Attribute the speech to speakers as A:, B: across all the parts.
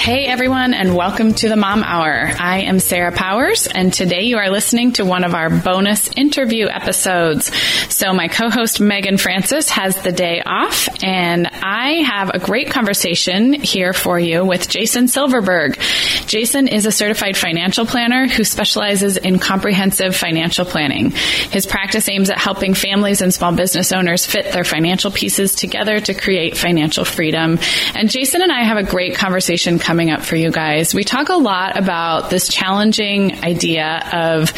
A: Hey everyone, and welcome to the Mom Hour. I am Sarah Powers, and today you are listening to one of our bonus interview episodes. So, my co host Megan Francis has the day off, and I have a great conversation here for you with Jason Silverberg. Jason is a certified financial planner who specializes in comprehensive financial planning. His practice aims at helping families and small business owners fit their financial pieces together to create financial freedom. And Jason and I have a great conversation coming up for you guys. We talk a lot about this challenging idea of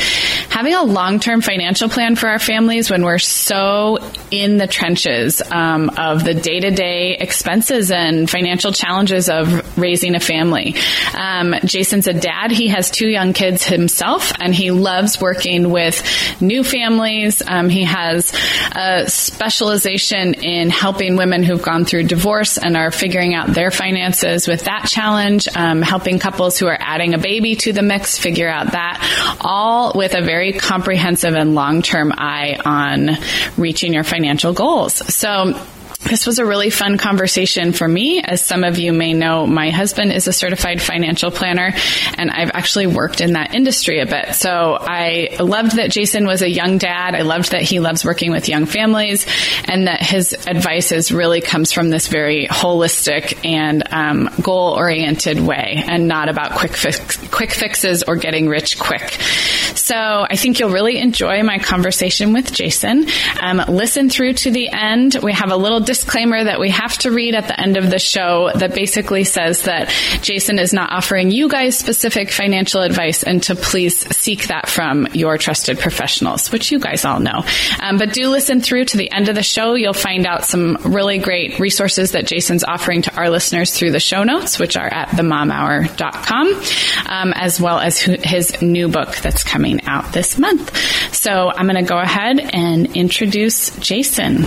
A: having a long-term financial plan for our families when we're so in the trenches um, of the day-to-day expenses and financial challenges of raising a family. Um, Jason's a dad. He has two young kids himself, and he loves working with new families. Um, he has a specialization in helping women who've gone through divorce and are figuring out their finances with that challenge challenge, um, helping couples who are adding a baby to the mix figure out that, all with a very comprehensive and long term eye on reaching your financial goals. So, this was a really fun conversation for me. As some of you may know, my husband is a certified financial planner and I've actually worked in that industry a bit. So I loved that Jason was a young dad. I loved that he loves working with young families and that his advice is really comes from this very holistic and um, goal oriented way and not about quick fix, quick fixes or getting rich quick. So I think you'll really enjoy my conversation with Jason. Um, listen through to the end. We have a little disclaimer that we have to read at the end of the show that basically says that Jason is not offering you guys specific financial advice and to please seek that from your trusted professionals, which you guys all know. Um, but do listen through to the end of the show. You'll find out some really great resources that Jason's offering to our listeners through the show notes, which are at themomhour.com, um, as well as his new book that's coming out this month. So I'm going to go ahead and introduce Jason.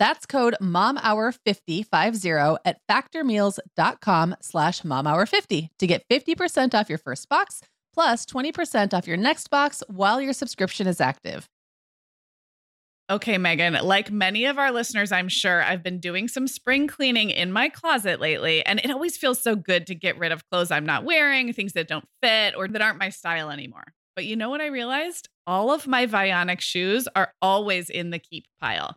B: That's code momhour50 at factormeals.com slash momhour50 to get 50% off your first box plus 20% off your next box while your subscription is active.
A: Okay, Megan, like many of our listeners, I'm sure I've been doing some spring cleaning in my closet lately, and it always feels so good to get rid of clothes I'm not wearing, things that don't fit or that aren't my style anymore. But you know what I realized? All of my Vionic shoes are always in the keep pile.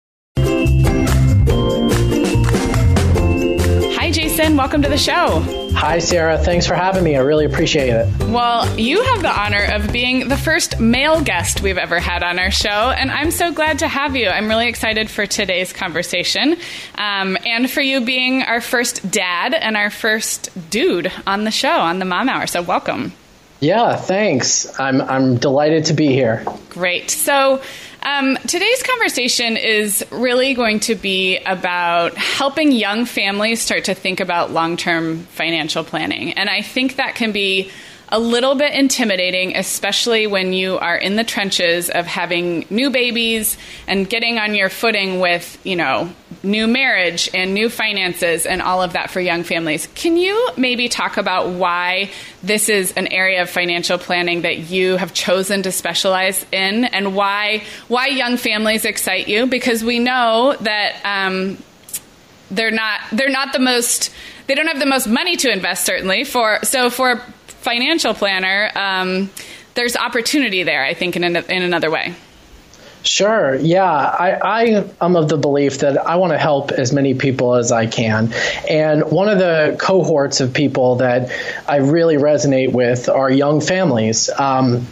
A: Jason. Welcome to the show.
C: Hi, Sarah. Thanks for having me. I really appreciate it.
A: Well, you have the honor of being the first male guest we've ever had on our show, and I'm so glad to have you. I'm really excited for today's conversation um, and for you being our first dad and our first dude on the show, on the Mom Hour. So, welcome.
C: Yeah, thanks. I'm, I'm delighted to be here.
A: Great. So, um, today's conversation is really going to be about helping young families start to think about long term financial planning. And I think that can be a little bit intimidating, especially when you are in the trenches of having new babies and getting on your footing with, you know, new marriage and new finances and all of that for young families. Can you maybe talk about why this is an area of financial planning that you have chosen to specialize in and why why young families excite you? Because we know that um, they're not they're not the most they don't have the most money to invest certainly for so for a financial planner, um, there's opportunity there, I think, in, in another way.
C: Sure. Yeah. I, I am of the belief that I want to help as many people as I can. And one of the cohorts of people that I really resonate with are young families. Um,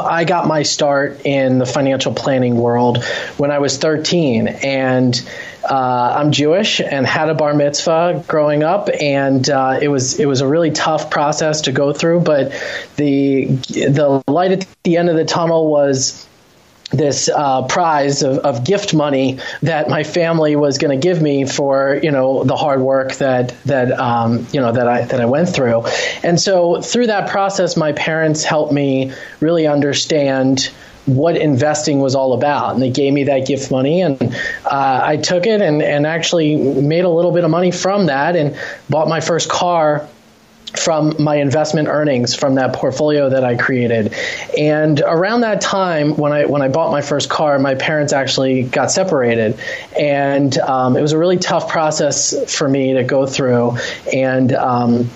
C: I got my start in the financial planning world when I was 13, and uh, I'm Jewish and had a bar mitzvah growing up, and uh, it was it was a really tough process to go through. But the the light at the end of the tunnel was this uh, prize of, of, gift money that my family was going to give me for you know the hard work that that um, you know that I that I went through, and so through that process, my parents helped me really understand what investing was all about. And they gave me that gift money, and uh, I took it and, and actually made a little bit of money from that and bought my first car from my investment earnings from that portfolio that I created. And around that time, when I when I bought my first car, my parents actually got separated, and um, it was a really tough process for me to go through. And um,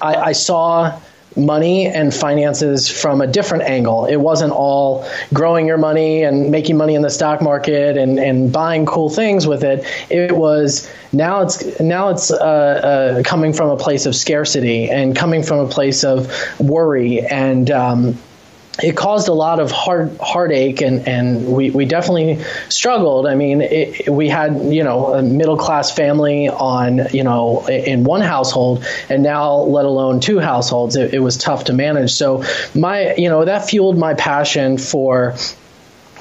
C: I, I saw money and finances from a different angle. It wasn't all growing your money and making money in the stock market and, and buying cool things with it. It was now it's now it's uh, uh, coming from a place of scarcity and coming from a place of worry and um, it caused a lot of heart heartache and and we, we definitely struggled. I mean, it, we had you know a middle class family on you know in one household, and now let alone two households. It, it was tough to manage. So my you know that fueled my passion for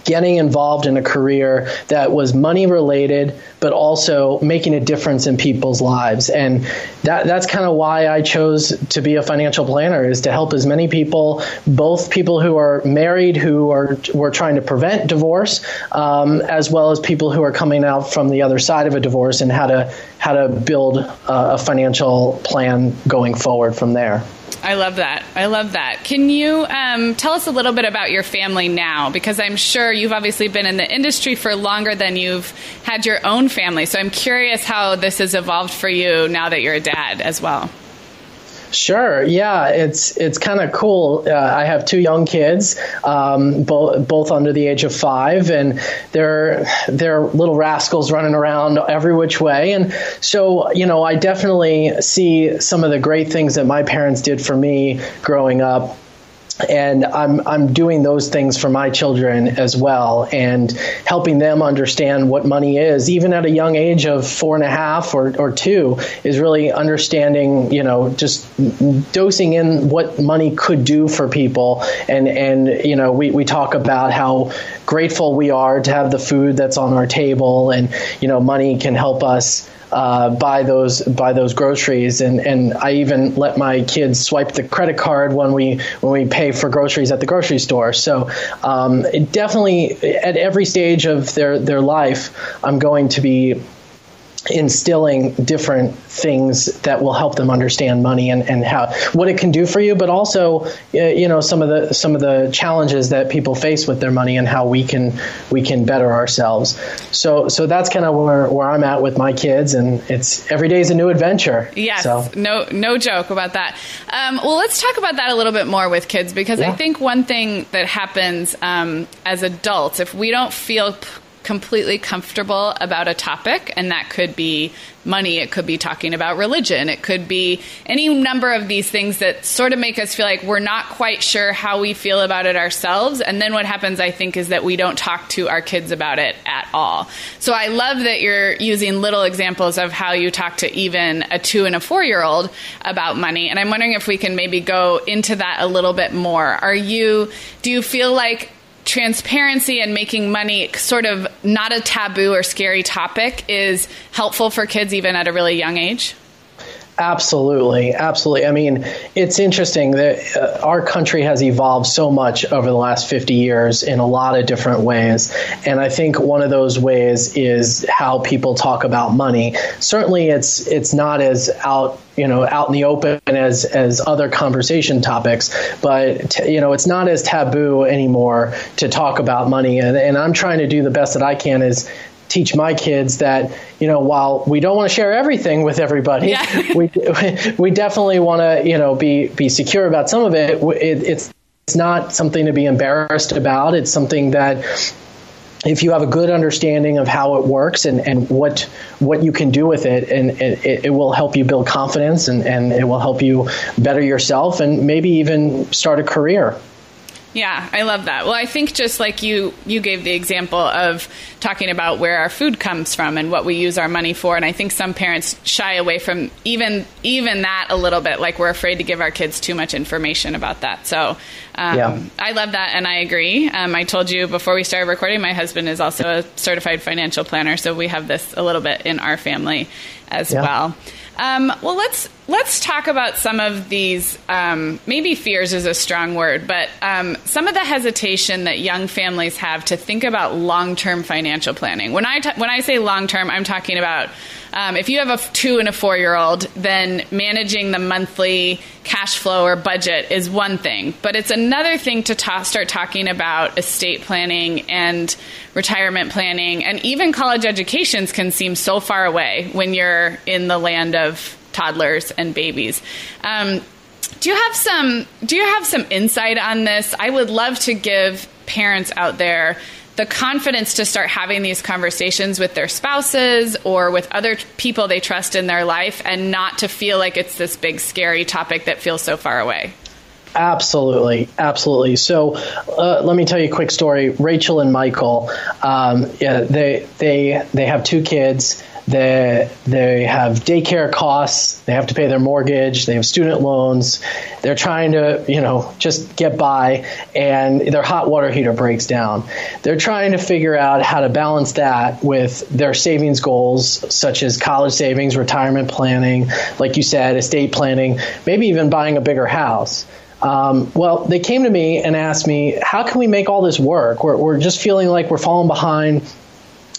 C: getting involved in a career that was money related, but also making a difference in people's lives. And that, that's kind of why I chose to be a financial planner is to help as many people, both people who are married who are were trying to prevent divorce, um, as well as people who are coming out from the other side of a divorce and how to how to build a, a financial plan going forward from there.
A: I love that. I love that. Can you um, tell us a little bit about your family now? Because I'm sure you've obviously been in the industry for longer than you've had your own family. So I'm curious how this has evolved for you now that you're a dad as well.
C: Sure. Yeah, it's it's kind of cool. Uh, I have two young kids, um, both both under the age of five, and they're they're little rascals running around every which way. And so, you know, I definitely see some of the great things that my parents did for me growing up and I'm I'm doing those things for my children as well, and helping them understand what money is, even at a young age of four and a half or, or two, is really understanding, you know, just dosing in what money could do for people, and and you know, we we talk about how grateful we are to have the food that's on our table, and you know, money can help us uh, buy those buy those groceries, and and I even let my kids swipe the credit card when we when we pay for groceries at the grocery store. So um, definitely at every stage of their their life, I'm going to be instilling different things that will help them understand money and, and how what it can do for you, but also you know some of the some of the challenges that people face with their money and how we can we can better ourselves. So so that's kind of where, where I'm at with my kids, and it's every day is a new adventure.
A: Yes,
C: so.
A: no no joke about that. Um, well, let's talk about that a little bit more with kids because yeah. I think one thing that happens um, as adults if we don't feel completely comfortable about a topic, and that could be money, it could be talking about religion, it could be any number of these things that sort of make us feel like we're not quite sure how we feel about it ourselves. And then what happens, I think, is that we don't talk to our kids about it at all. So I love that you're using little examples of how you talk to even a two and a four year old about money. And I'm wondering if we can maybe go into that a little bit more. Are you, do you feel like transparency and making money sort of not a taboo or scary topic is helpful for kids even at a really young age?
C: Absolutely, absolutely. I mean, it's interesting that uh, our country has evolved so much over the last 50 years in a lot of different ways. And I think one of those ways is how people talk about money. Certainly it's it's not as out you know out in the open as as other conversation topics but t- you know it's not as taboo anymore to talk about money and, and i'm trying to do the best that i can is teach my kids that you know while we don't want to share everything with everybody yeah. we we definitely want to you know be be secure about some of it, it it's it's not something to be embarrassed about it's something that if you have a good understanding of how it works and, and what what you can do with it, and, and it, it, will help you build confidence and, and it will help you better yourself and maybe even start a career.
A: Yeah, I love that. Well, I think just like you you gave the example of talking about where our food comes from and what we use our money for, and I think some parents shy away from even even that a little bit. Like we're afraid to give our kids too much information about that. So um, yeah. I love that, and I agree. Um, I told you before we started recording, my husband is also a certified financial planner, so we have this a little bit in our family as yeah. well. Um, well, let's let's talk about some of these. Um, maybe fears is a strong word, but um, some of the hesitation that young families have to think about long term financial planning. When I t- when I say long term, I'm talking about um, if you have a two and a four year old, then managing the monthly cash flow or budget is one thing. But it's another thing to ta- start talking about estate planning and retirement planning. And even college educations can seem so far away when you're in the land of toddlers and babies. Um, do you have some do you have some insight on this? I would love to give parents out there the confidence to start having these conversations with their spouses or with other people they trust in their life and not to feel like it's this big scary topic that feels so far away.
C: Absolutely, absolutely. So, uh, let me tell you a quick story. Rachel and Michael, um, yeah, they they they have two kids. They they have daycare costs. They have to pay their mortgage. They have student loans. They're trying to you know just get by, and their hot water heater breaks down. They're trying to figure out how to balance that with their savings goals, such as college savings, retirement planning, like you said, estate planning, maybe even buying a bigger house. Um, well, they came to me and asked me, how can we make all this work? We're, we're just feeling like we're falling behind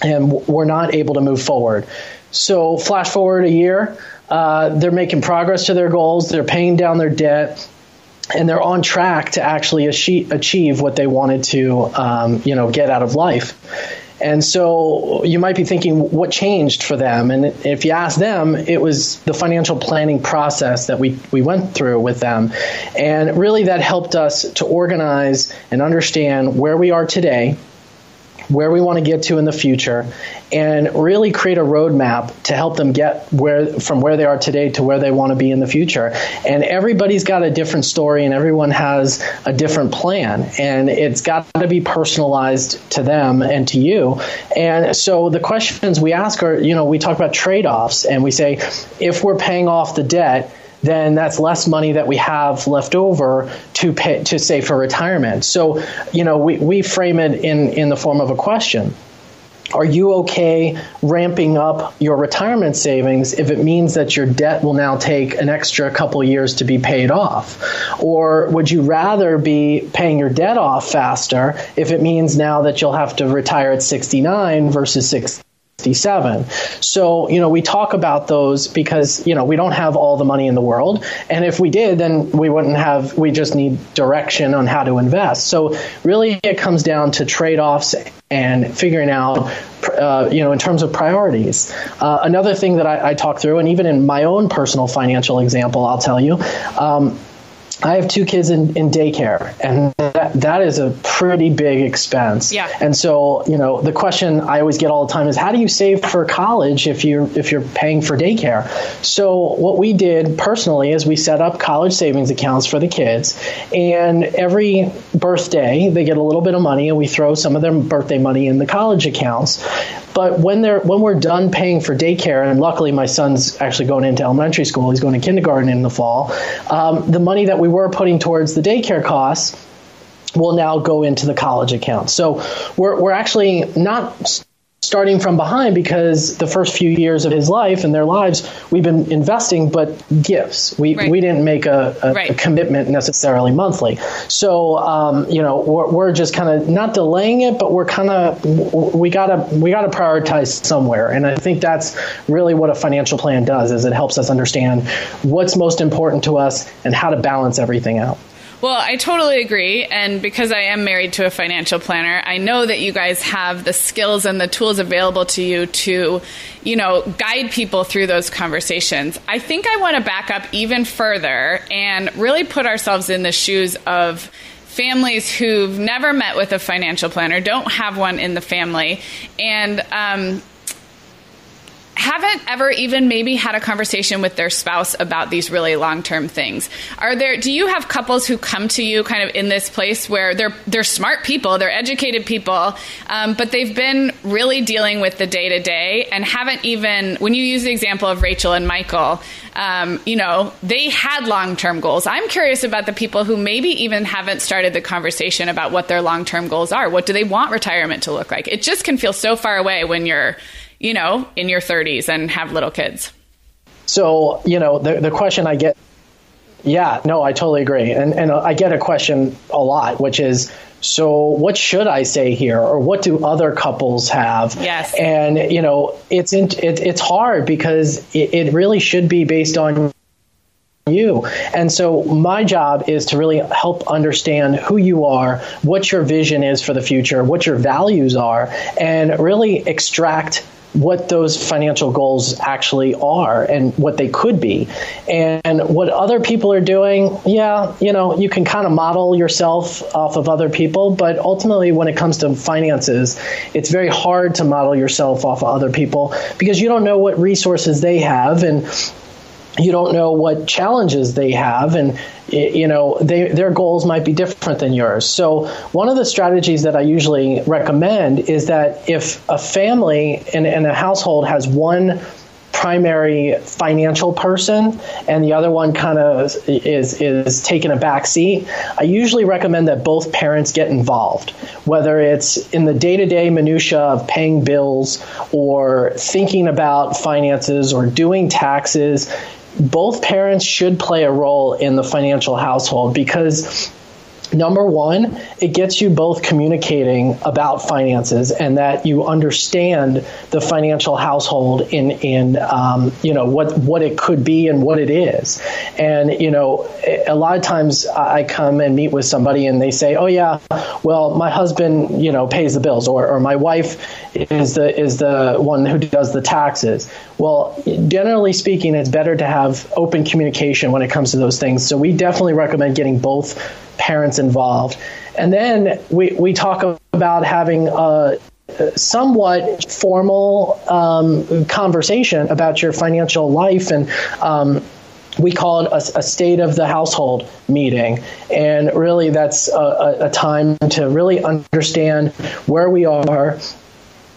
C: and we're not able to move forward. So, flash forward a year, uh, they're making progress to their goals, they're paying down their debt, and they're on track to actually achieve what they wanted to, um, you know, get out of life. And so you might be thinking, what changed for them? And if you ask them, it was the financial planning process that we, we went through with them. And really, that helped us to organize and understand where we are today where we want to get to in the future, and really create a roadmap to help them get where from where they are today to where they want to be in the future. And everybody's got a different story, and everyone has a different plan, and it's got to be personalized to them and to you. And so the questions we ask are, you know, we talk about trade offs, and we say if we're paying off the debt then that's less money that we have left over to pay, to save for retirement. So, you know, we, we frame it in, in the form of a question. Are you okay ramping up your retirement savings if it means that your debt will now take an extra couple years to be paid off? Or would you rather be paying your debt off faster if it means now that you'll have to retire at 69 versus 60? 67. So, you know, we talk about those because, you know, we don't have all the money in the world. And if we did, then we wouldn't have, we just need direction on how to invest. So, really, it comes down to trade offs and figuring out, uh, you know, in terms of priorities. Uh, another thing that I, I talk through, and even in my own personal financial example, I'll tell you. Um, I have two kids in, in daycare, and that, that is a pretty big expense.
D: Yeah.
C: And so, you know, the question I always get all the time is, how do you save for college if you're if you're paying for daycare? So, what we did personally is we set up college savings accounts for the kids, and every birthday they get a little bit of money, and we throw some of their birthday money in the college accounts. But when they're when we're done paying for daycare, and luckily my son's actually going into elementary school, he's going to kindergarten in the fall. Um, the money that we were putting towards the daycare costs will now go into the college account. So we're we're actually not starting from behind because the first few years of his life and their lives we've been investing but gifts we, right. we didn't make a, a, right. a, commitment necessarily monthly so um, you know we're, we're just kind of not delaying it but we're kind of we gotta we gotta prioritize somewhere and i think that's really what a financial plan does is it helps us understand what's most important to us and how to balance everything out
A: well, I totally agree. And because I am married to a financial planner, I know that you guys have the skills and the tools available to you to, you know, guide people through those conversations. I think I want to back up even further and really put ourselves in the shoes of families who've never met with a financial planner, don't have one in the family, and um, haven't ever even maybe had a conversation with their spouse about these really long-term things. Are there do you have couples who come to you kind of in this place where they're they're smart people, they're educated people, um, but they've been really dealing with the day-to-day and haven't even when you use the example of Rachel and Michael, um, you know, they had long-term goals. I'm curious about the people who maybe even haven't started the conversation about what their long-term goals are. What do they want retirement to look like? It just can feel so far away when you're you know, in your 30s and have little kids?
C: So, you know, the, the question I get, yeah, no, I totally agree. And, and I get a question a lot, which is, so what should I say here, or what do other couples have?
A: Yes.
C: And you know, it's in, it, it's hard because it, it really should be based on you. And so my job is to really help understand who you are, what your vision is for the future, what your values are, and really extract what those financial goals actually are and what they could be. And what other people are doing, yeah, you know, you can kind of model yourself off of other people, but ultimately when it comes to finances, it's very hard to model yourself off of other people because you don't know what resources they have and you don't know what challenges they have and you know they, their goals might be different than yours. So one of the strategies that i usually recommend is that if a family and, and a household has one primary financial person and the other one kind of is is taking a back seat i usually recommend that both parents get involved whether it's in the day-to-day minutia of paying bills or thinking about finances or doing taxes both parents should play a role in the financial household because number one, it gets you both communicating about finances and that you understand the financial household in in um, you know what what it could be and what it is. And you know, a lot of times I come and meet with somebody and they say, "Oh yeah, well my husband you know pays the bills or, or my wife is the is the one who does the taxes." Well, generally speaking, it's better to have open communication when it comes to those things. So we definitely recommend getting both parents involved. And then we, we talk about having a somewhat formal um, conversation about your financial life and um, we call it a, a, state of the household meeting. And really, that's a, a, time to really understand where we are,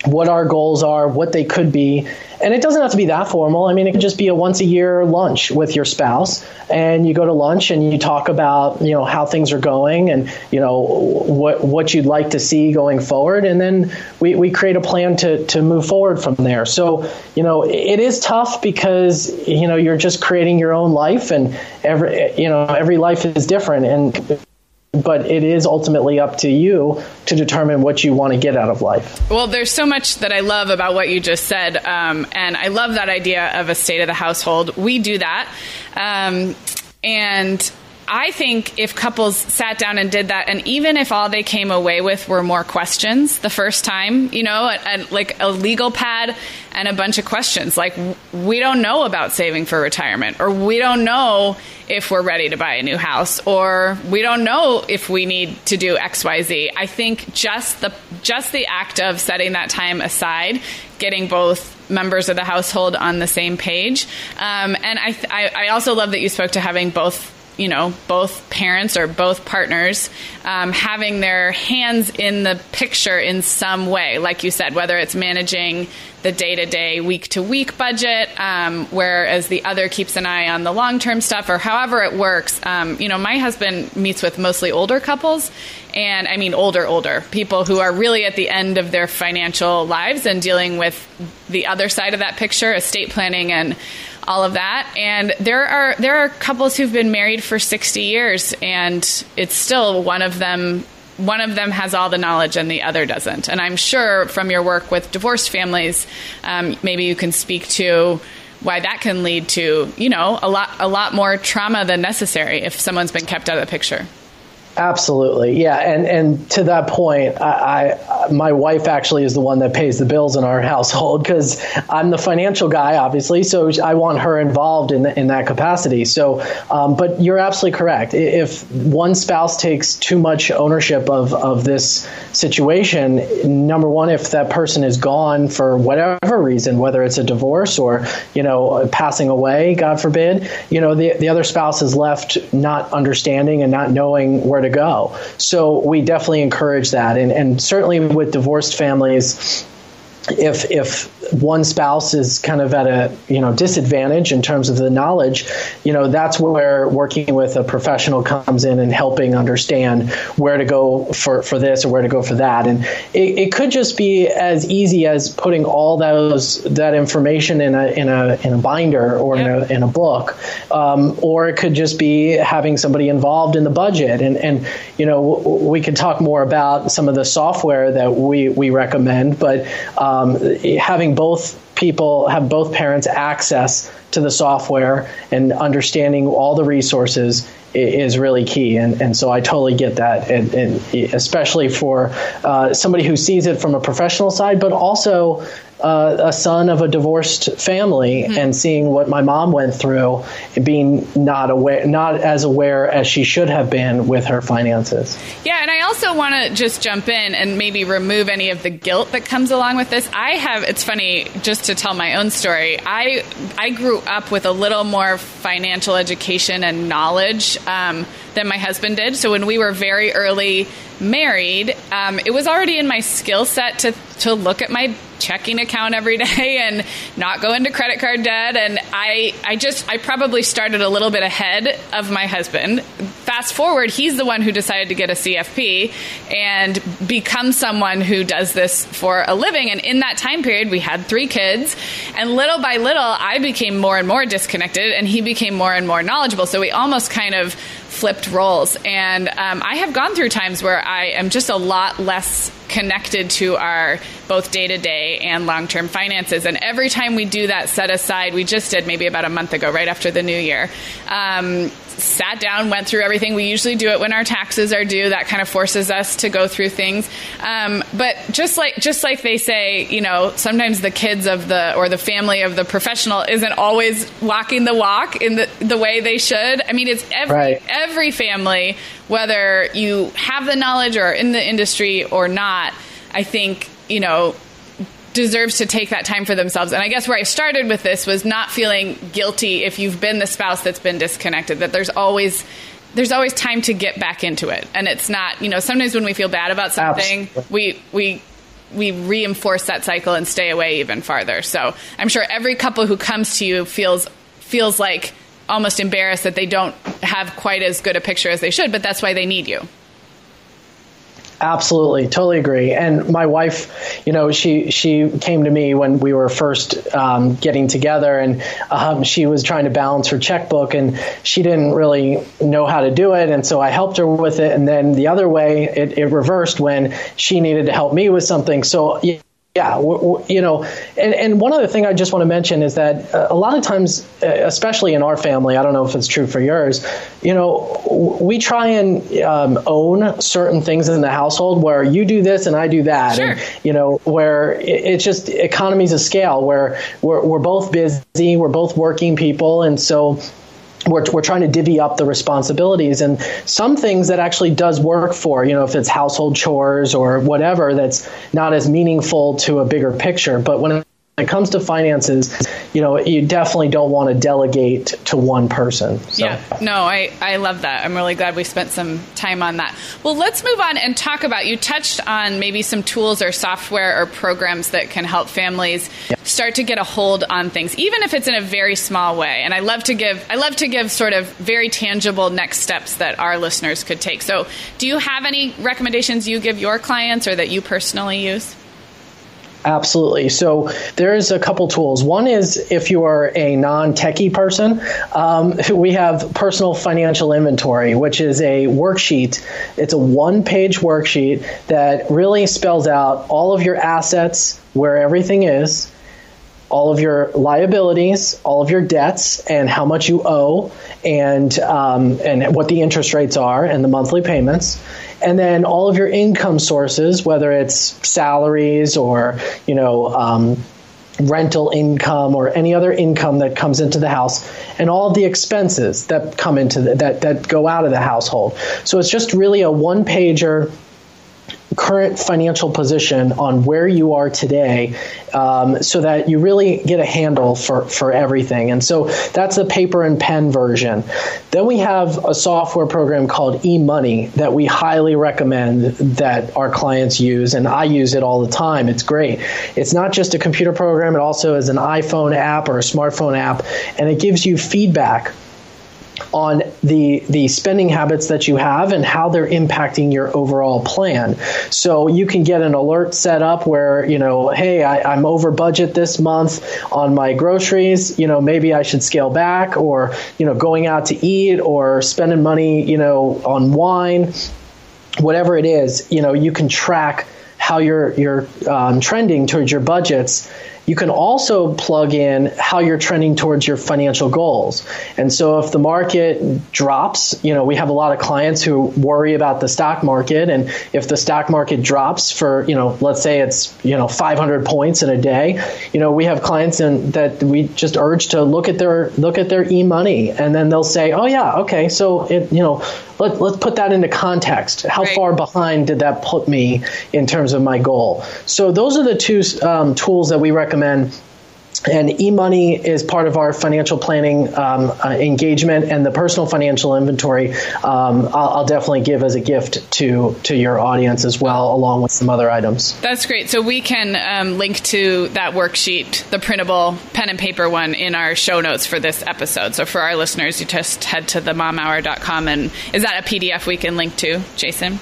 C: what our goals are, what they could be. And it doesn't have to be that formal. I mean, it could just be a once a year lunch with your spouse, and you go to lunch and you talk about you know how things are going and you know what what you'd like to see going forward, and then we, we create a plan to to move forward from there. So you know it is tough because you know you're just creating your own life, and every you know every life is different, and but it is ultimately up to you to determine what you want to get out of life.
A: Well, there's so much that I love about what you just said, um, and I love that idea of a state of the household. We do that, um, and I think if couples sat down and did that, and even if all they came away with were more questions the first time, you know, like a legal pad and a bunch of questions, like we don't know about saving for retirement, or we don't know if we're ready to buy a new house, or we don't know if we need to do X, Y, Z. I think just the just the act of setting that time aside, getting both members of the household on the same page, um, and I, I I also love that you spoke to having both you know, both parents or both partners um, having their hands in the picture in some way, like you said, whether it's managing the day to day, week to week budget, um, whereas the other keeps an eye on the long term stuff, or however it works. Um, you know, my husband meets with mostly older couples, and I mean older, older people who are really at the end of their financial lives and dealing with the other side of that picture, estate planning and all of that. And there are there are couples who've been married for 60 years and it's still one of them one of them has all the knowledge and the other doesn't. And I'm sure from your work with divorced families, um, maybe you can speak to why that can lead to, you know, a lot a lot more trauma than necessary if someone's been kept out of the picture.
C: Absolutely, yeah, and and to that point, I, I, my wife actually is the one that pays the bills in our household because I'm the financial guy, obviously. So I want her involved in in that capacity. So, um, but you're absolutely correct. If one spouse takes too much ownership of of this situation, number one, if that person is gone for whatever reason, whether it's a divorce or you know passing away, God forbid, you know the the other spouse is left not understanding and not knowing where to go. So we definitely encourage that. And, and certainly with divorced families, if if one spouse is kind of at a you know disadvantage in terms of the knowledge, you know that's where working with a professional comes in and helping understand where to go for, for this or where to go for that. And it, it could just be as easy as putting all those that information in a in a in a binder or in, a, in a book, um, or it could just be having somebody involved in the budget. And and you know we could talk more about some of the software that we we recommend, but um, having both people have both parents access to the software and understanding all the resources is really key. And, and so I totally get that, and, and especially for uh, somebody who sees it from a professional side, but also uh, a son of a divorced family mm-hmm. and seeing what my mom went through, being not aware, not as aware as she should have been with her finances.
A: Yeah, and I also want to just jump in and maybe remove any of the guilt that comes along with this. I have. It's funny just to tell my own story. I I grew up with a little more financial education and knowledge. Um, than my husband did. So when we were very early married, um, it was already in my skill set to to look at my checking account every day and not go into credit card debt. And I I just I probably started a little bit ahead of my husband. fast forward, he's the one who decided to get a CFP and become someone who does this for a living. And in that time period, we had three kids. And little by little, I became more and more disconnected, and he became more and more knowledgeable. So we almost kind of flipped roles. And um, I have gone through times where I am just a lot less connected to our both day to day and long term finances. And every time we do that set aside, we just did maybe about a month ago, right after the new year. Um, sat down, went through everything. We usually do it when our taxes are due. That kind of forces us to go through things. Um, but just like just like they say, you know, sometimes the kids of the or the family of the professional isn't always walking the walk in the the way they should. I mean, it's every right. every family, whether you have the knowledge or in the industry or not. I think you know deserves to take that time for themselves. And I guess where I started with this was not feeling guilty if you've been the spouse that's been disconnected, that there's always there's always time to get back into it. And it's not, you know, sometimes when we feel bad about something, Absolutely. we we we reinforce that cycle and stay away even farther. So I'm sure every couple who comes to you feels feels like almost embarrassed that they don't have quite as good a picture as they should, but that's why they need you.
C: Absolutely, totally agree. And my wife, you know, she she came to me when we were first um, getting together, and um, she was trying to balance her checkbook, and she didn't really know how to do it, and so I helped her with it. And then the other way, it, it reversed when she needed to help me with something. So yeah, you know, and, and one other thing I just want to mention is that uh, a lot of times, uh, especially in our family, I don't know if it's true for yours, you know, we try and um, own certain things in the household where you do this and I do that.
A: Sure.
C: And, you know, where it's just economies of scale where we're, we're both busy, we're both working people. And so, we're, we're trying to divvy up the responsibilities and some things that actually does work for you know if it's household chores or whatever that's not as meaningful to a bigger picture. But when it comes to finances, you know, you definitely don't want to delegate to one person.
A: So. Yeah, no, I, I love that. I'm really glad we spent some time on that. Well, let's move on and talk about you touched on maybe some tools or software or programs that can help families yeah. start to get a hold on things, even if it's in a very small way. And I love to give I love to give sort of very tangible next steps that our listeners could take. So, do you have any recommendations you give your clients or that you personally use?
C: Absolutely. So there's a couple tools. One is if you are a non-techie person, um, we have personal financial inventory, which is a worksheet. It's a one-page worksheet that really spells out all of your assets, where everything is, all of your liabilities, all of your debts, and how much you owe, and um, and what the interest rates are, and the monthly payments and then all of your income sources, whether it's salaries or you know um, rental income or any other income that comes into the house, and all the expenses that come into the, that that go out of the household. So it's just really a one pager current financial position on where you are today um, so that you really get a handle for, for everything. And so that's the paper and pen version. Then we have a software program called eMoney that we highly recommend that our clients use, and I use it all the time. It's great. It's not just a computer program, it also is an iPhone app or a smartphone app, and it gives you feedback on the the spending habits that you have and how they're impacting your overall plan. So you can get an alert set up where you know, hey, I, I'm over budget this month on my groceries. You know, maybe I should scale back, or you know, going out to eat, or spending money, you know, on wine, whatever it is. You know, you can track how you're you're um, trending towards your budgets you can also plug in how you're trending towards your financial goals. And so if the market drops, you know, we have a lot of clients who worry about the stock market. And if the stock market drops for, you know, let's say it's, you know, 500 points in a day, you know, we have clients in, that we just urge to look at their, look at their eMoney and then they'll say, oh yeah, okay. So it, you know, let, let's put that into context. How right. far behind did that put me in terms of my goal? So those are the two um, tools that we recommend and eMoney is part of our financial planning um, uh, engagement, and the personal financial inventory um, I'll, I'll, definitely give as a gift to to your audience as well, along with some other items.
A: That's great. So we can um, link to that worksheet, the printable pen and paper one, in our show notes for this episode. So for our listeners, you just head to themomhour.com, and is that a PDF we can link to, Jason?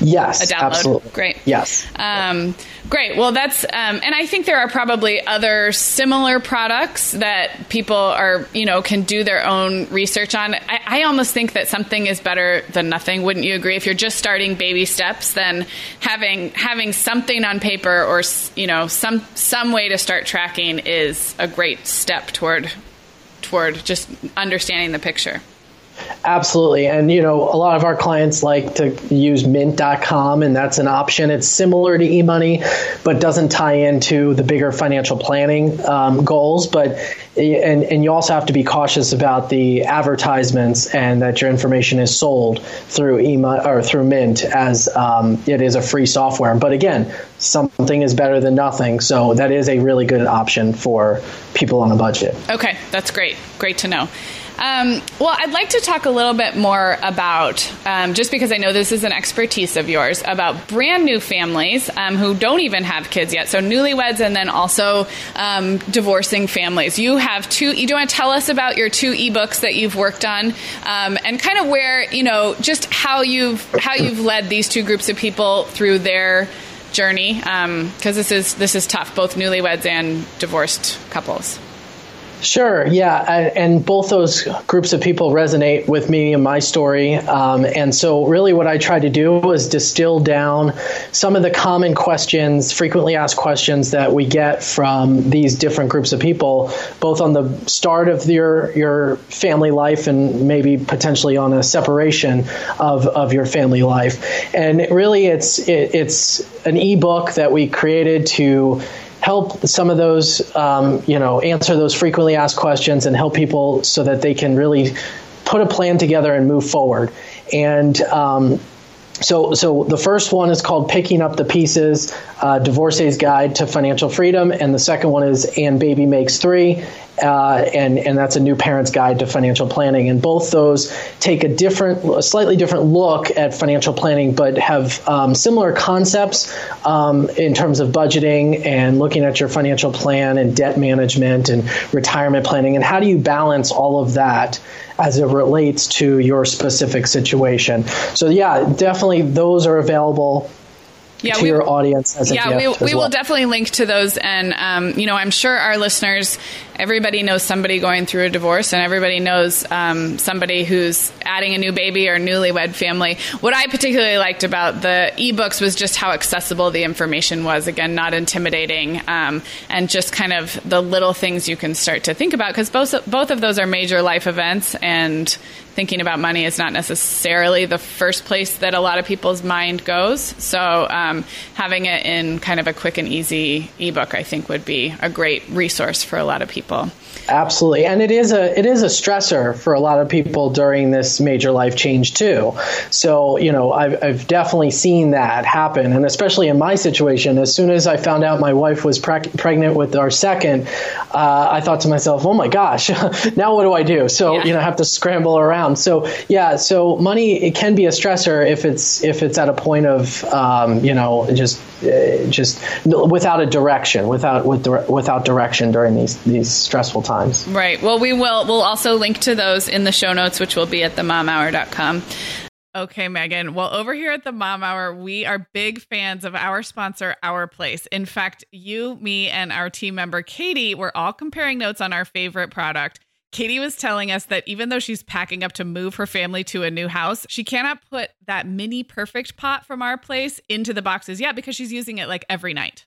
C: Yes,
A: a download.
C: Absolutely.
A: Great.
C: Yes.
A: Um, great. Well, that's um, and I think there are probably other similar products that people are you know can do their own research on. I, I almost think that something is better than nothing. Wouldn't you agree? If you're just starting baby steps, then having having something on paper or you know some some way to start tracking is a great step toward toward just understanding the picture.
C: Absolutely. And, you know, a lot of our clients like to use mint.com, and that's an option. It's similar to eMoney, but doesn't tie into the bigger financial planning um, goals. But, and, and you also have to be cautious about the advertisements and that your information is sold through eMoney or through Mint as um, it is a free software. But again, something is better than nothing. So that is a really good option for people on a budget.
A: Okay, that's great. Great to know. Um, well, I'd like to talk a little bit more about, um, just because I know this is an expertise of yours, about brand new families um, who don't even have kids yet. So newlyweds and then also um, divorcing families. You have two, you do want to tell us about your two ebooks that you've worked on um, and kind of where, you know, just how you've, how you've led these two groups of people through their journey because um, this is this is tough both newlyweds and divorced couples
C: Sure, yeah, and both those groups of people resonate with me and my story. Um, and so, really, what I try to do is distill down some of the common questions, frequently asked questions that we get from these different groups of people, both on the start of your your family life and maybe potentially on a separation of, of your family life. And really, it's it, it's an ebook that we created to help some of those, um, you know, answer those frequently asked questions and help people so that they can really put a plan together and move forward. And um, so, so the first one is called "Picking Up the Pieces: uh, Divorcee's Guide to Financial Freedom," and the second one is "And Baby Makes Three uh, and and that's a new parent's guide to financial planning. And both those take a different, a slightly different look at financial planning, but have um, similar concepts um, in terms of budgeting and looking at your financial plan and debt management and retirement planning. And how do you balance all of that? as it relates to your specific situation. So yeah, definitely those are available yeah, to we, your audience as a yeah,
A: we,
C: we
A: well. will definitely link to those, and um, you know, I'm sure our listeners, everybody knows somebody going through a divorce, and everybody knows um, somebody who's adding a new baby or newlywed family. What I particularly liked about the ebooks was just how accessible the information was. Again, not intimidating, um, and just kind of the little things you can start to think about because both both of those are major life events, and thinking about money is not necessarily the first place that a lot of people's mind goes. So um, having it in kind of a quick and easy ebook, I think, would be a great resource for a lot of people.
C: Absolutely, and it is a it is a stressor for a lot of people during this major life change too. So you know, I've, I've definitely seen that happen, and especially in my situation, as soon as I found out my wife was pre- pregnant with our second, uh, I thought to myself, "Oh my gosh, now what do I do?" So yeah. you know, I have to scramble around. So yeah, so money it can be a stressor if it's if it's at a point of um, you know just uh, just without a direction, without with without direction during these these stressful times.
A: Right. Well, we will. We'll also link to those in the show notes, which will be at themomhour.com.
D: Okay, Megan. Well, over here at the Mom Hour, we are big fans of our sponsor, Our Place. In fact, you, me, and our team member, Katie, were all comparing notes on our favorite product. Katie was telling us that even though she's packing up to move her family to a new house, she cannot put that mini perfect pot from our place into the boxes yet because she's using it like every night.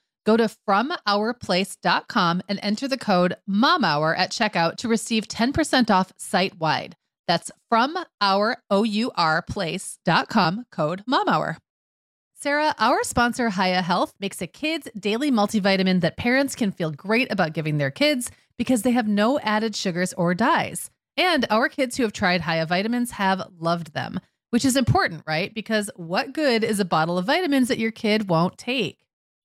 B: Go to FromOurPlace.com and enter the code MOMHOUR at checkout to receive 10% off site wide. That's from our O-U-R code MOMHOUR. Sarah, our sponsor, Hiya Health, makes a kid's daily multivitamin that parents can feel great about giving their kids because they have no added sugars or dyes. And our kids who have tried Hiya vitamins have loved them, which is important, right? Because what good is a bottle of vitamins that your kid won't take?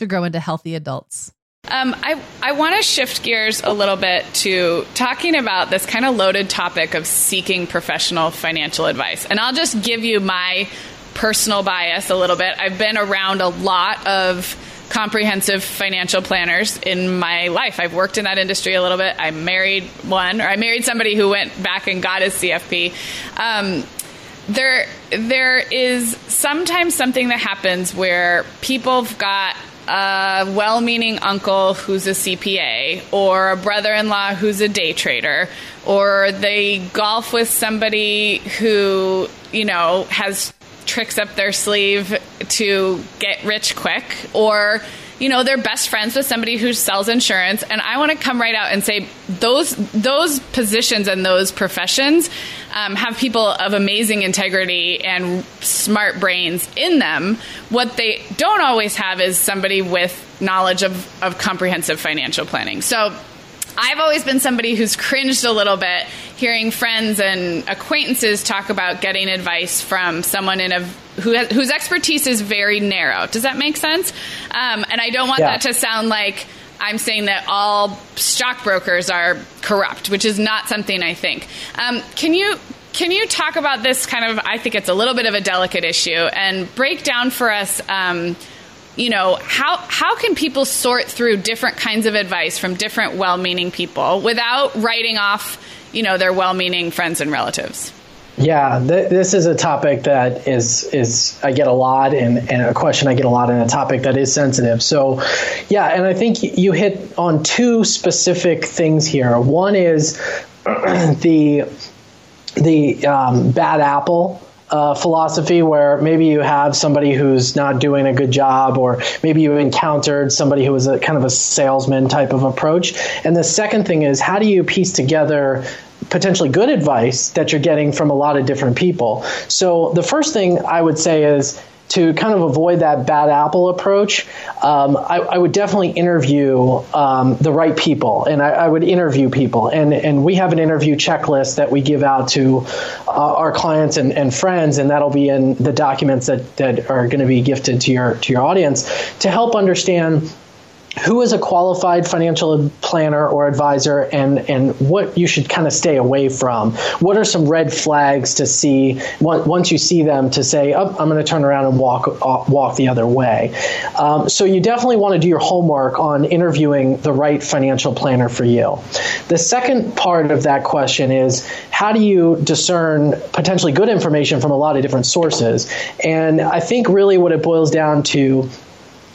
B: to grow into healthy adults.
A: Um, I, I want to shift gears a little bit to talking about this kind of loaded topic of seeking professional financial advice. And I'll just give you my personal bias a little bit. I've been around a lot of comprehensive financial planners in my life. I've worked in that industry a little bit. I married one, or I married somebody who went back and got his CFP. Um, there, there is sometimes something that happens where people have got a well meaning uncle who's a CPA, or a brother in law who's a day trader, or they golf with somebody who, you know, has tricks up their sleeve to get rich quick, or you know they're best friends with somebody who sells insurance and i want to come right out and say those those positions and those professions um, have people of amazing integrity and smart brains in them. What they don't always have is somebody with knowledge of, of comprehensive financial planning. So I've always been somebody who's cringed a little bit hearing friends and acquaintances talk about getting advice from someone in a who has, whose expertise is very narrow. Does that make sense? Um, and I don't want yeah. that to sound like I'm saying that all stockbrokers are corrupt, which is not something I think. Um, can you can you talk about this kind of? I think it's a little bit of a delicate issue, and break down for us. Um, you know how how can people sort through different kinds of advice from different well-meaning people without writing off you know their well-meaning friends and relatives
C: yeah, th- this is a topic that is is I get a lot, and, and a question I get a lot, and a topic that is sensitive. So, yeah, and I think you hit on two specific things here. One is the the um, bad apple uh, philosophy where maybe you have somebody who's not doing a good job, or maybe you encountered somebody who was a kind of a salesman type of approach. And the second thing is, how do you piece together potentially good advice that you're getting from a lot of different people? So the first thing I would say is to kind of avoid that bad apple approach, um, I, I, would definitely interview um, the right people, and I, I, would interview people, and and we have an interview checklist that we give out to uh, our clients and, and friends, and that'll be in the documents that that are going to be gifted to your to your audience to help understand who is a qualified financial planner or advisor and and what you should kind of stay away from? What are some red flags to see once you see them to say oh, i'm going to turn around and walk uh, walk the other way? Um, so you definitely want to do your homework on interviewing the right financial planner for you. The second part of that question is how do you discern potentially good information from a lot of different sources? And i think really what it boils down to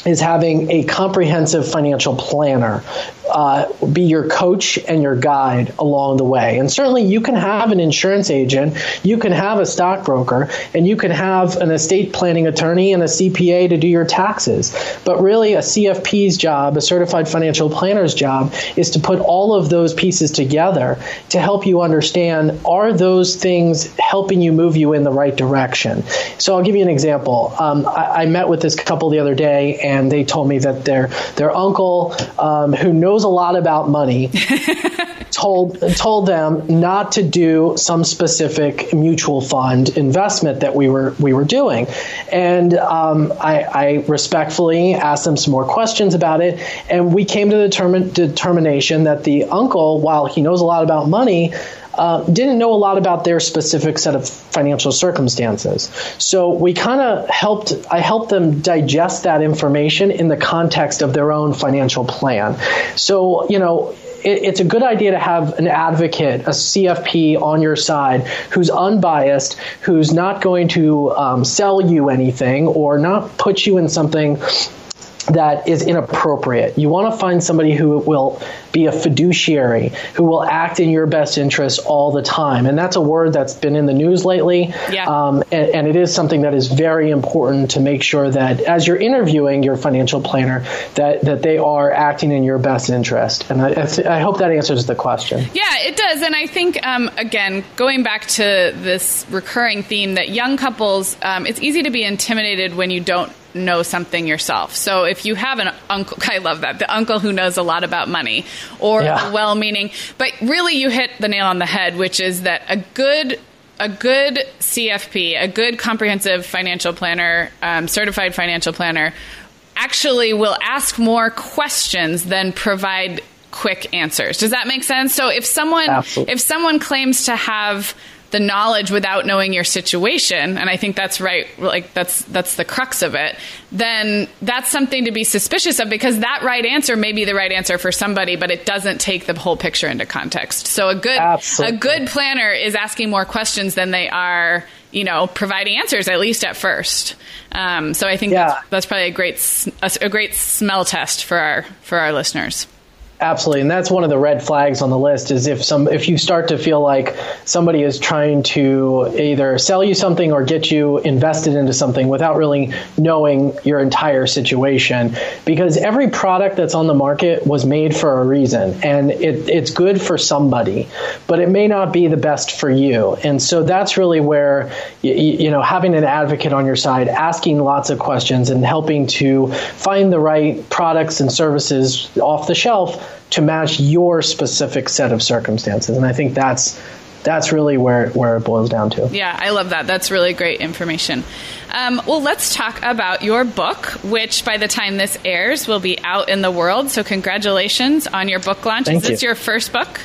C: is having a comprehensive financial planner uh, be your coach and your guide along the way. And certainly you can have an insurance agent, you can have a stockbroker, and you can have an estate planning attorney and a CPA to do your taxes. But really, a CFP's job, a certified financial planner's job, is to put all of those pieces together to help you understand are those things helping you move you in the right direction. So I'll give you an example. Um, I, I, met with this couple the other day, and they told me that their their uncle, um, who knows a lot about money, told told them not to do some specific mutual fund investment that we were we were doing, and um, I, I, respectfully asked them some more questions about it, and we came to the determin- determination that the uncle, while he knows a lot about money. Uh, didn't know a lot about their specific set of financial circumstances. So we kind of helped, I helped them digest that information in the context of their own financial plan. So, you know, it, it's a good idea to have an advocate, a CFP on your side who's unbiased, who's not going to um, sell you anything or not put you in something that is inappropriate. You want to find somebody who will be a fiduciary, who will act in your best interest all the time. And that's a word that's been in the news lately.
A: Yeah.
C: Um, and, and, it is something that is very important to make sure that as you're interviewing your financial planner, that, that they are acting in your best interest. And I, I hope that answers the question.
A: Yeah, it does. And I think, um, again, going back to this recurring theme that young couples, um, it's easy to be intimidated when you don't know something yourself. So if you have an uncle, I love that, the uncle who knows a lot about money or yeah. well meaning, but really you hit the nail on the head, which is that a good a good CFP, a good comprehensive financial planner, um, certified financial planner, actually will ask more questions than provide quick answers. Does that make sense? So if someone Absolutely. if someone claims to have the knowledge without knowing your situation and i think that's right like that's that's the crux of it then that's something to be suspicious of because that right answer may be the right answer for somebody but it doesn't take the whole picture into context so a good Absolutely. a good planner is asking more questions than they are you know providing answers at least at first um, so i think yeah. that's, that's probably a great a, a great smell test for our for our listeners
C: Absolutely, and that's one of the red flags on the list. Is if some if you start to feel like somebody is trying to either sell you something or get you invested into something without really knowing your entire situation, because every product that's on the market was made for a reason, and it, it's good for somebody, but it may not be the best for you. And so that's really where you, you know having an advocate on your side, asking lots of questions, and helping to find the right products and services off the shelf to match your specific set of circumstances. And I think that's that's really where, where it boils down to.
A: Yeah, I love that. That's really great information. Um, well, let's talk about your book, which by the time this airs will be out in the world. So, congratulations on your book launch.
C: Thank
A: Is this
C: you.
A: your first book?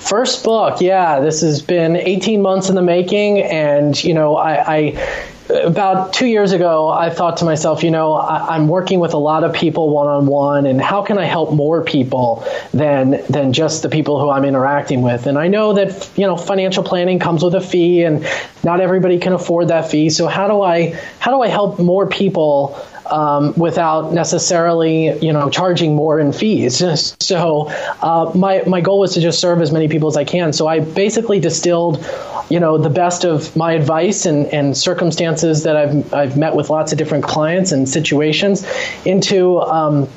C: First book, yeah. This has been 18 months in the making, and you know, I, I about two years ago, I thought to myself, you know, I, am working with a lot of people one on one, and how can I help more people than than just the people who I'm interacting with? And I know that you know financial planning comes with a fee, and not everybody can afford that fee. So how do I how do I help more people um, without necessarily, you know, charging more in fees. So uh, my my goal was to just serve as many people as I can. So I basically distilled, you know, the best of my advice and, and circumstances that I've I've met with lots of different clients and situations into. Um,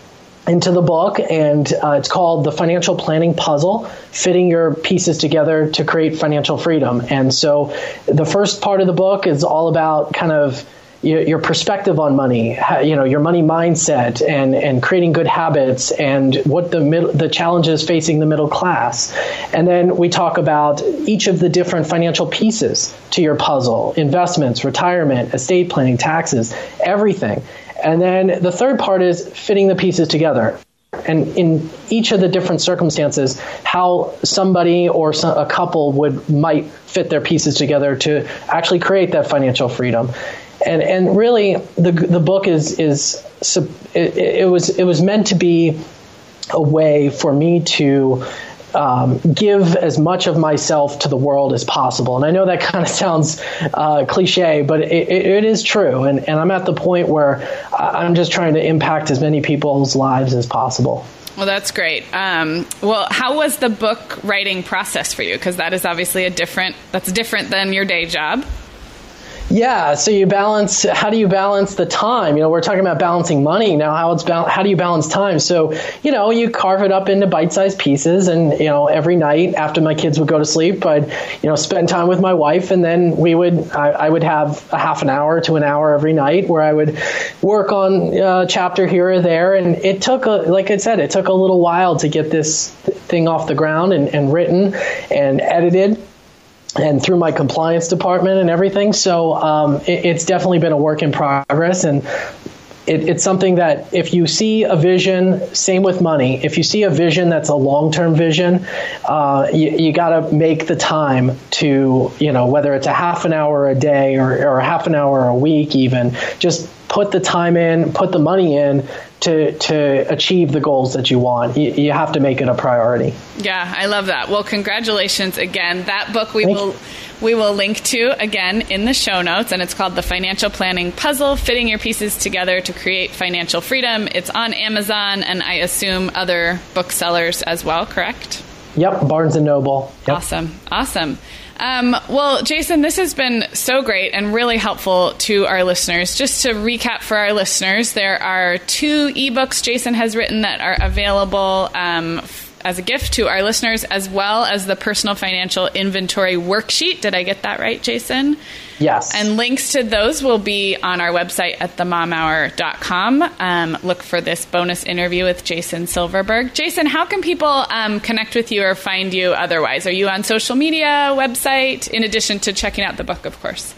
C: into the book, and uh, it's called The Financial Planning Puzzle Fitting Your Pieces Together to Create Financial Freedom. And so the first part of the book is all about kind of your, your perspective on money, you know, your money mindset, and and creating good habits, and what the mid, the challenges facing the middle class, and then we talk about each of the different financial pieces to your puzzle: investments, retirement, estate planning, taxes, everything. And then the third part is fitting the pieces together. And in each of the different circumstances how somebody or a couple would might fit their pieces together to actually create that financial freedom and and really the the book is is it, it was it was meant to be a way for me to um, give as much of myself to the world as possible. And I know that kind of sounds uh, cliche, but it, it, is true. And, and I'm at the point where I'm just trying to impact as many people's lives as possible.
A: Well, that's great. Um, well, how was the book writing process for you? Because that is obviously a different. That's different than your day job.
C: Yeah, so you balance. How do you balance the time? You know, we're talking about balancing money now. How it's how do you balance time? So you know, you carve it up into bite-sized pieces, and you know, every night after my kids would go to sleep, I'd you know spend time with my wife, and then we would I, I would have a half an hour to an hour every night where I would work on a chapter here or there, and it took a, like I said, it took a little while to get this thing off the ground and, and written and edited and through my compliance department and everything. So um, it, it's definitely been a work in progress. And it, it's something that if you see a vision, same with money, if you see a vision that's a long term vision, uh, you, you got to make the time to, you know, whether it's a half an hour a day or, or a half an hour a week, even, just put the time in, put the money in to to achieve the goals that you want. You, you, have to make it a priority.
A: Yeah, I love that. Well, congratulations again. That book we Thank will. We will link to again in the show notes, and it's called The Financial Planning Puzzle Fitting Your Pieces Together to Create Financial Freedom. It's on Amazon and I assume other booksellers as well, correct?
C: Yep, Barnes and Noble. Yep.
A: Awesome. Awesome. Um, well, Jason, this has been so great and really helpful to our listeners. Just to recap for our listeners, there are two ebooks Jason has written that are available um, as a gift to our listeners, as well as the personal financial inventory worksheet. Did I get that right, Jason?
C: Yes.
A: And links to those will be on our website at themomhour.com. Um, look for this bonus interview with Jason Silverberg. Jason, how can people um, connect with you or find you otherwise? Are you on social media, website, in addition to checking out the book, of course?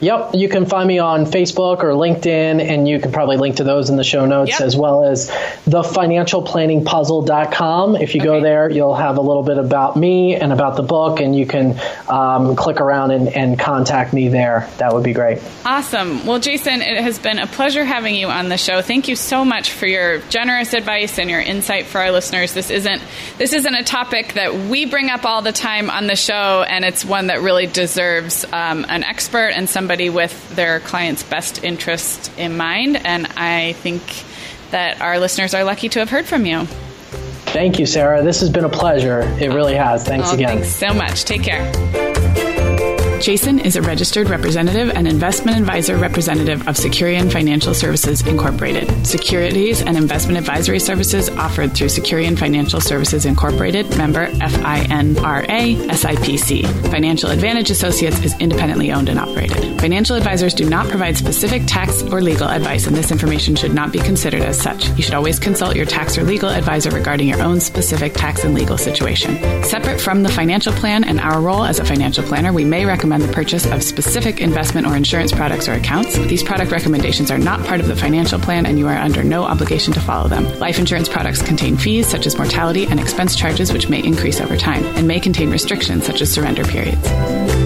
C: Yep, you can find me on Facebook or LinkedIn, and you can probably link to those in the show notes yep. as well as thefinancialplanningpuzzle.com. If you okay. go there, you'll have a little bit about me and about the book, and you can um, click around and, and contact me there. That would be great.
A: Awesome. Well, Jason, it has been a pleasure having you on the show. Thank you so much for your generous advice and your insight for our listeners. This isn't this isn't a topic that we bring up all the time on the show, and it's one that really deserves um, an expert and some somebody with their client's best interest in mind. And I think that our listeners are lucky to have heard from you.
C: Thank you, Sarah. This has been a pleasure. It really has. Thanks
A: oh,
C: again.
A: Thanks so much. Take care. Jason is a registered representative and investment advisor representative of Securian Financial Services Incorporated. Securities and investment advisory services offered through Securian Financial Services Incorporated, member FINRA SIPC. Financial Advantage Associates is independently owned and operated. Financial advisors do not provide specific tax or legal advice, and this information should not be considered as such. You should always consult your tax or legal advisor regarding your own specific tax and legal situation. Separate from the financial plan and our role as a financial planner, we may recommend recommend the purchase of specific investment or insurance products or accounts. These product recommendations are not part of the financial plan and you are under no obligation to follow them. Life insurance products contain fees such as mortality and expense charges which may increase over time and may contain restrictions such as surrender periods.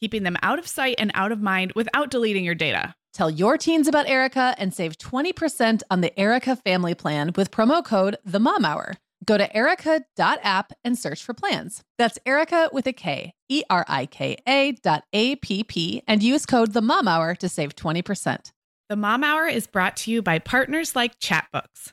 D: keeping them out of sight and out of mind without deleting your data.
B: Tell your teens about Erika and save 20% on the Erika family plan with promo code The Mom Hour. Go to erika.app and search for plans. That's Erika with a K, E R I K A dot A P P, and use code The Mom Hour to save 20%.
D: The Mom Hour is brought to you by partners like Chatbooks.